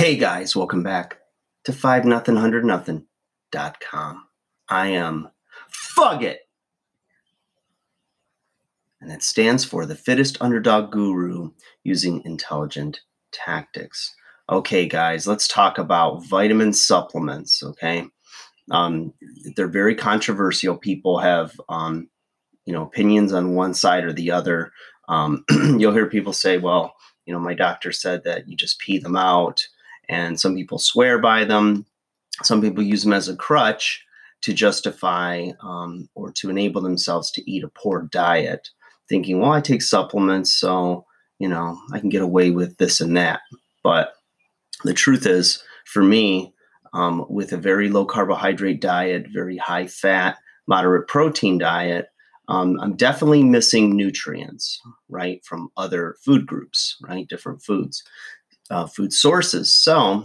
Hey guys, welcome back to 5 nothing 100 nothing dot com. I am Fugget. And it stands for the fittest underdog guru using intelligent tactics. Okay, guys, let's talk about vitamin supplements. Okay. Um, they're very controversial. People have, um, you know, opinions on one side or the other. Um, you'll hear people say, well, you know, my doctor said that you just pee them out and some people swear by them. Some people use them as a crutch to justify um, or to enable themselves to eat a poor diet, thinking, well, I take supplements, so you know I can get away with this and that. But the truth is, for me, um, with a very low carbohydrate diet, very high fat, moderate protein diet, um, I'm definitely missing nutrients, right, from other food groups, right, different foods uh, food sources. So,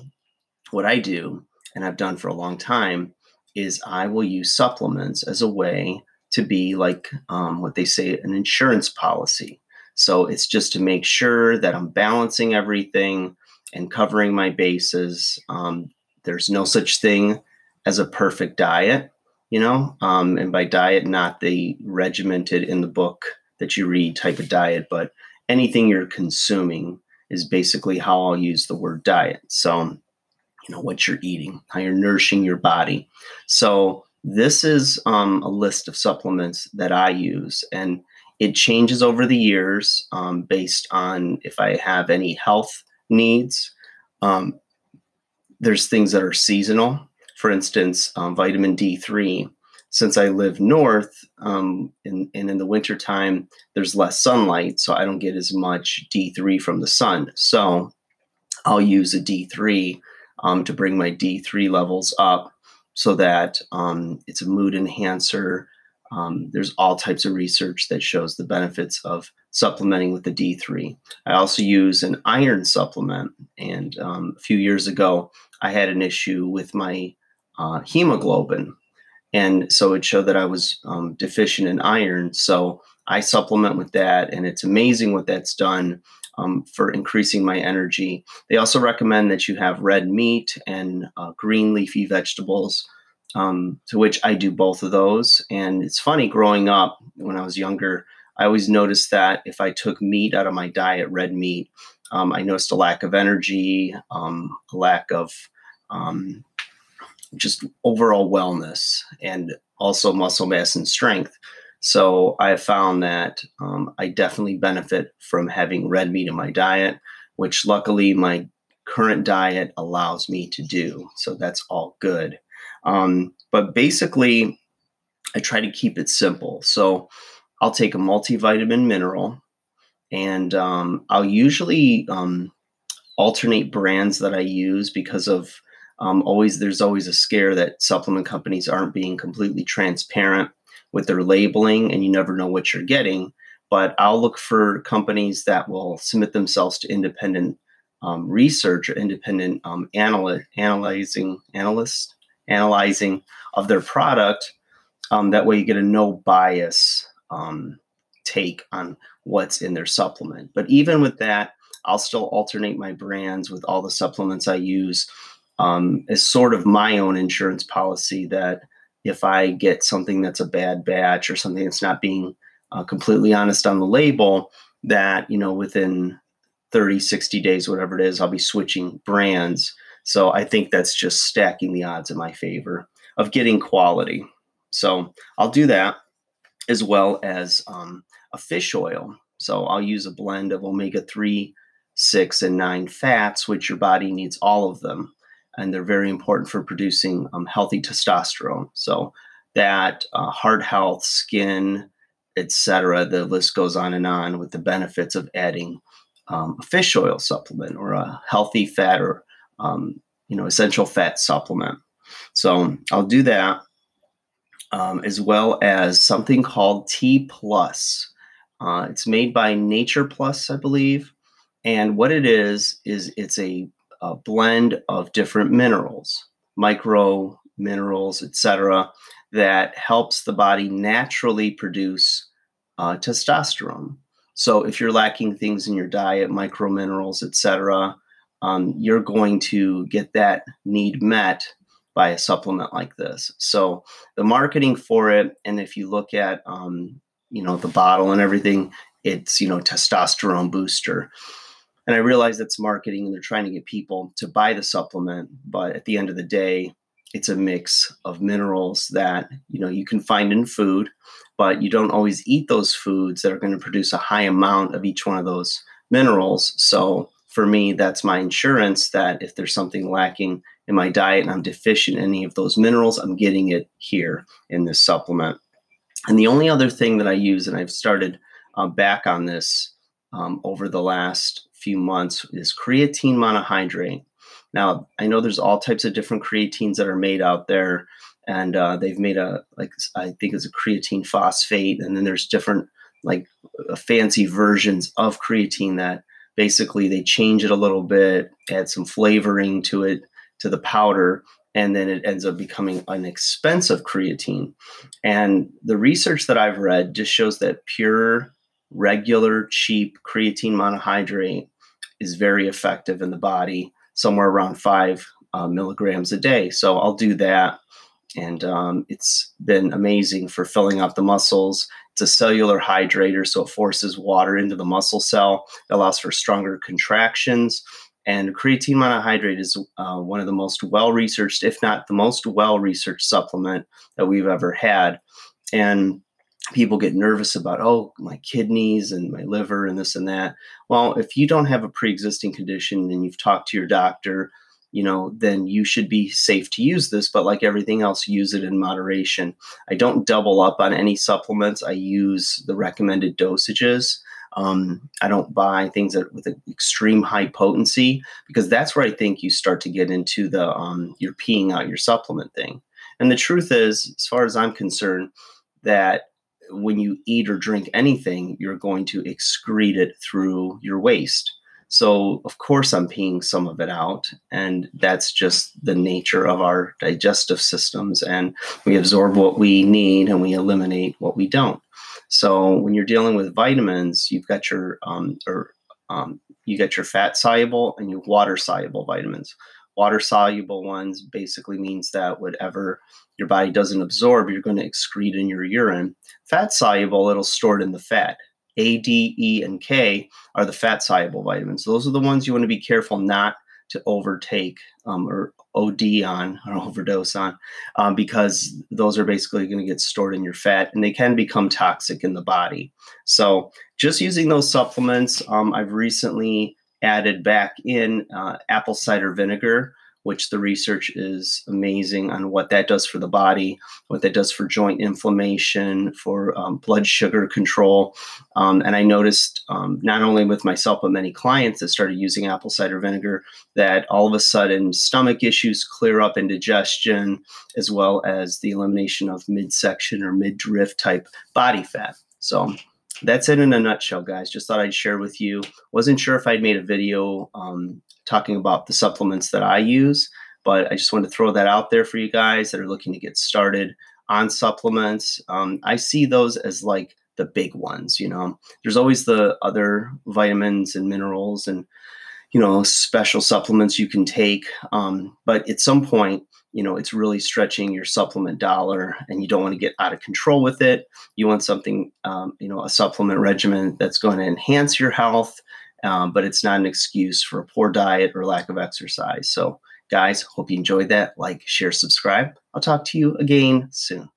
what I do, and I've done for a long time, is I will use supplements as a way to be like um, what they say an insurance policy. So, it's just to make sure that I'm balancing everything and covering my bases. Um, there's no such thing as a perfect diet, you know, um, and by diet, not the regimented in the book that you read type of diet, but anything you're consuming is basically how I'll use the word diet. So, you know, what you're eating, how you're nourishing your body. So, this is um, a list of supplements that I use, and it changes over the years um, based on if I have any health needs. Um, there's things that are seasonal. For instance, um, vitamin D3 since I live north um, and, and in the wintertime, there's less sunlight, so I don't get as much D3 from the sun. So I'll use a D3 um, to bring my D3 levels up so that um, it's a mood enhancer. Um, there's all types of research that shows the benefits of supplementing with the D3. I also use an iron supplement. And um, a few years ago, I had an issue with my uh, hemoglobin and so it showed that I was um, deficient in iron. So I supplement with that, and it's amazing what that's done um, for increasing my energy. They also recommend that you have red meat and uh, green leafy vegetables, um, to which I do both of those. And it's funny, growing up when I was younger, I always noticed that if I took meat out of my diet, red meat, um, I noticed a lack of energy, um, a lack of um, just overall wellness and also muscle mass and strength. So I found that um, I definitely benefit from having red meat in my diet, which luckily my current diet allows me to do. So that's all good. Um, but basically, I try to keep it simple. So I'll take a multivitamin mineral and um, I'll usually um, alternate brands that I use because of um, always there's always a scare that supplement companies aren't being completely transparent with their labeling, and you never know what you're getting. But I'll look for companies that will submit themselves to independent um, research or independent um, analy- analyzing analyst analyzing of their product. Um, that way, you get a no bias um, take on what's in their supplement. But even with that, I'll still alternate my brands with all the supplements I use um, is sort of my own insurance policy that if I get something that's a bad batch or something that's not being uh, completely honest on the label, that, you know, within 30, 60 days, whatever it is, I'll be switching brands. So I think that's just stacking the odds in my favor of getting quality. So I'll do that as well as um, a fish oil. So I'll use a blend of omega 3, 6, and 9 fats, which your body needs all of them and they're very important for producing um, healthy testosterone. So that uh, heart health, skin, etc. The list goes on and on with the benefits of adding um, a fish oil supplement or a healthy fat or um, you know essential fat supplement. So I'll do that um, as well as something called T plus. Uh, it's made by Nature Plus, I believe, and what it is is it's a a blend of different minerals, micro minerals, etc., that helps the body naturally produce uh, testosterone. So if you're lacking things in your diet, micro minerals, etc., um, you're going to get that need met by a supplement like this. So the marketing for it, and if you look at um, you know the bottle and everything, it's you know testosterone booster. And I realize that's marketing, and they're trying to get people to buy the supplement. But at the end of the day, it's a mix of minerals that you know you can find in food, but you don't always eat those foods that are going to produce a high amount of each one of those minerals. So for me, that's my insurance that if there's something lacking in my diet and I'm deficient in any of those minerals, I'm getting it here in this supplement. And the only other thing that I use, and I've started uh, back on this um, over the last few months, is creatine monohydrate. Now, I know there's all types of different creatines that are made out there, and uh, they've made a, like, I think it's a creatine phosphate, and then there's different, like, uh, fancy versions of creatine that basically they change it a little bit, add some flavoring to it, to the powder, and then it ends up becoming an expensive creatine. And the research that I've read just shows that pure, regular, cheap creatine monohydrate is very effective in the body, somewhere around five uh, milligrams a day. So I'll do that. And um, it's been amazing for filling up the muscles. It's a cellular hydrator, so it forces water into the muscle cell. It allows for stronger contractions and creatine monohydrate is uh, one of the most well researched, if not the most well researched supplement that we've ever had. And people get nervous about, oh, my kidneys and my liver and this and that. Well, if you don't have a pre existing condition and you've talked to your doctor, you know, then you should be safe to use this. But like everything else, use it in moderation. I don't double up on any supplements, I use the recommended dosages. Um, I don't buy things that with extreme high potency because that's where I think you start to get into the um, you're peeing out your supplement thing. And the truth is, as far as I'm concerned, that when you eat or drink anything, you're going to excrete it through your waste. So, of course, I'm peeing some of it out. And that's just the nature of our digestive systems. And we absorb what we need and we eliminate what we don't. So when you're dealing with vitamins, you've got your um, or um, you get your fat soluble and your water soluble vitamins. Water soluble ones basically means that whatever your body doesn't absorb, you're going to excrete in your urine. Fat soluble, it'll store it in the fat. A, D, E, and K are the fat soluble vitamins. Those are the ones you want to be careful not to overtake um, or OD on or overdose on um, because those are basically going to get stored in your fat and they can become toxic in the body. So, just using those supplements, um, I've recently added back in uh, apple cider vinegar which the research is amazing on what that does for the body, what that does for joint inflammation, for um, blood sugar control. Um, and I noticed um, not only with myself, but many clients that started using apple cider vinegar that all of a sudden stomach issues clear up, indigestion, as well as the elimination of midsection or midriff type body fat. So, that's it in a nutshell, guys. Just thought I'd share with you. Wasn't sure if I'd made a video um, talking about the supplements that I use, but I just wanted to throw that out there for you guys that are looking to get started on supplements. Um, I see those as like the big ones. You know, there's always the other vitamins and minerals and you know special supplements you can take, um, but at some point you know it's really stretching your supplement dollar and you don't want to get out of control with it. You want something um, you know a supplement regimen that's going to enhance your health um, but it's not an excuse for a poor diet or lack of exercise. So guys hope you enjoyed that. Like share subscribe. I'll talk to you again soon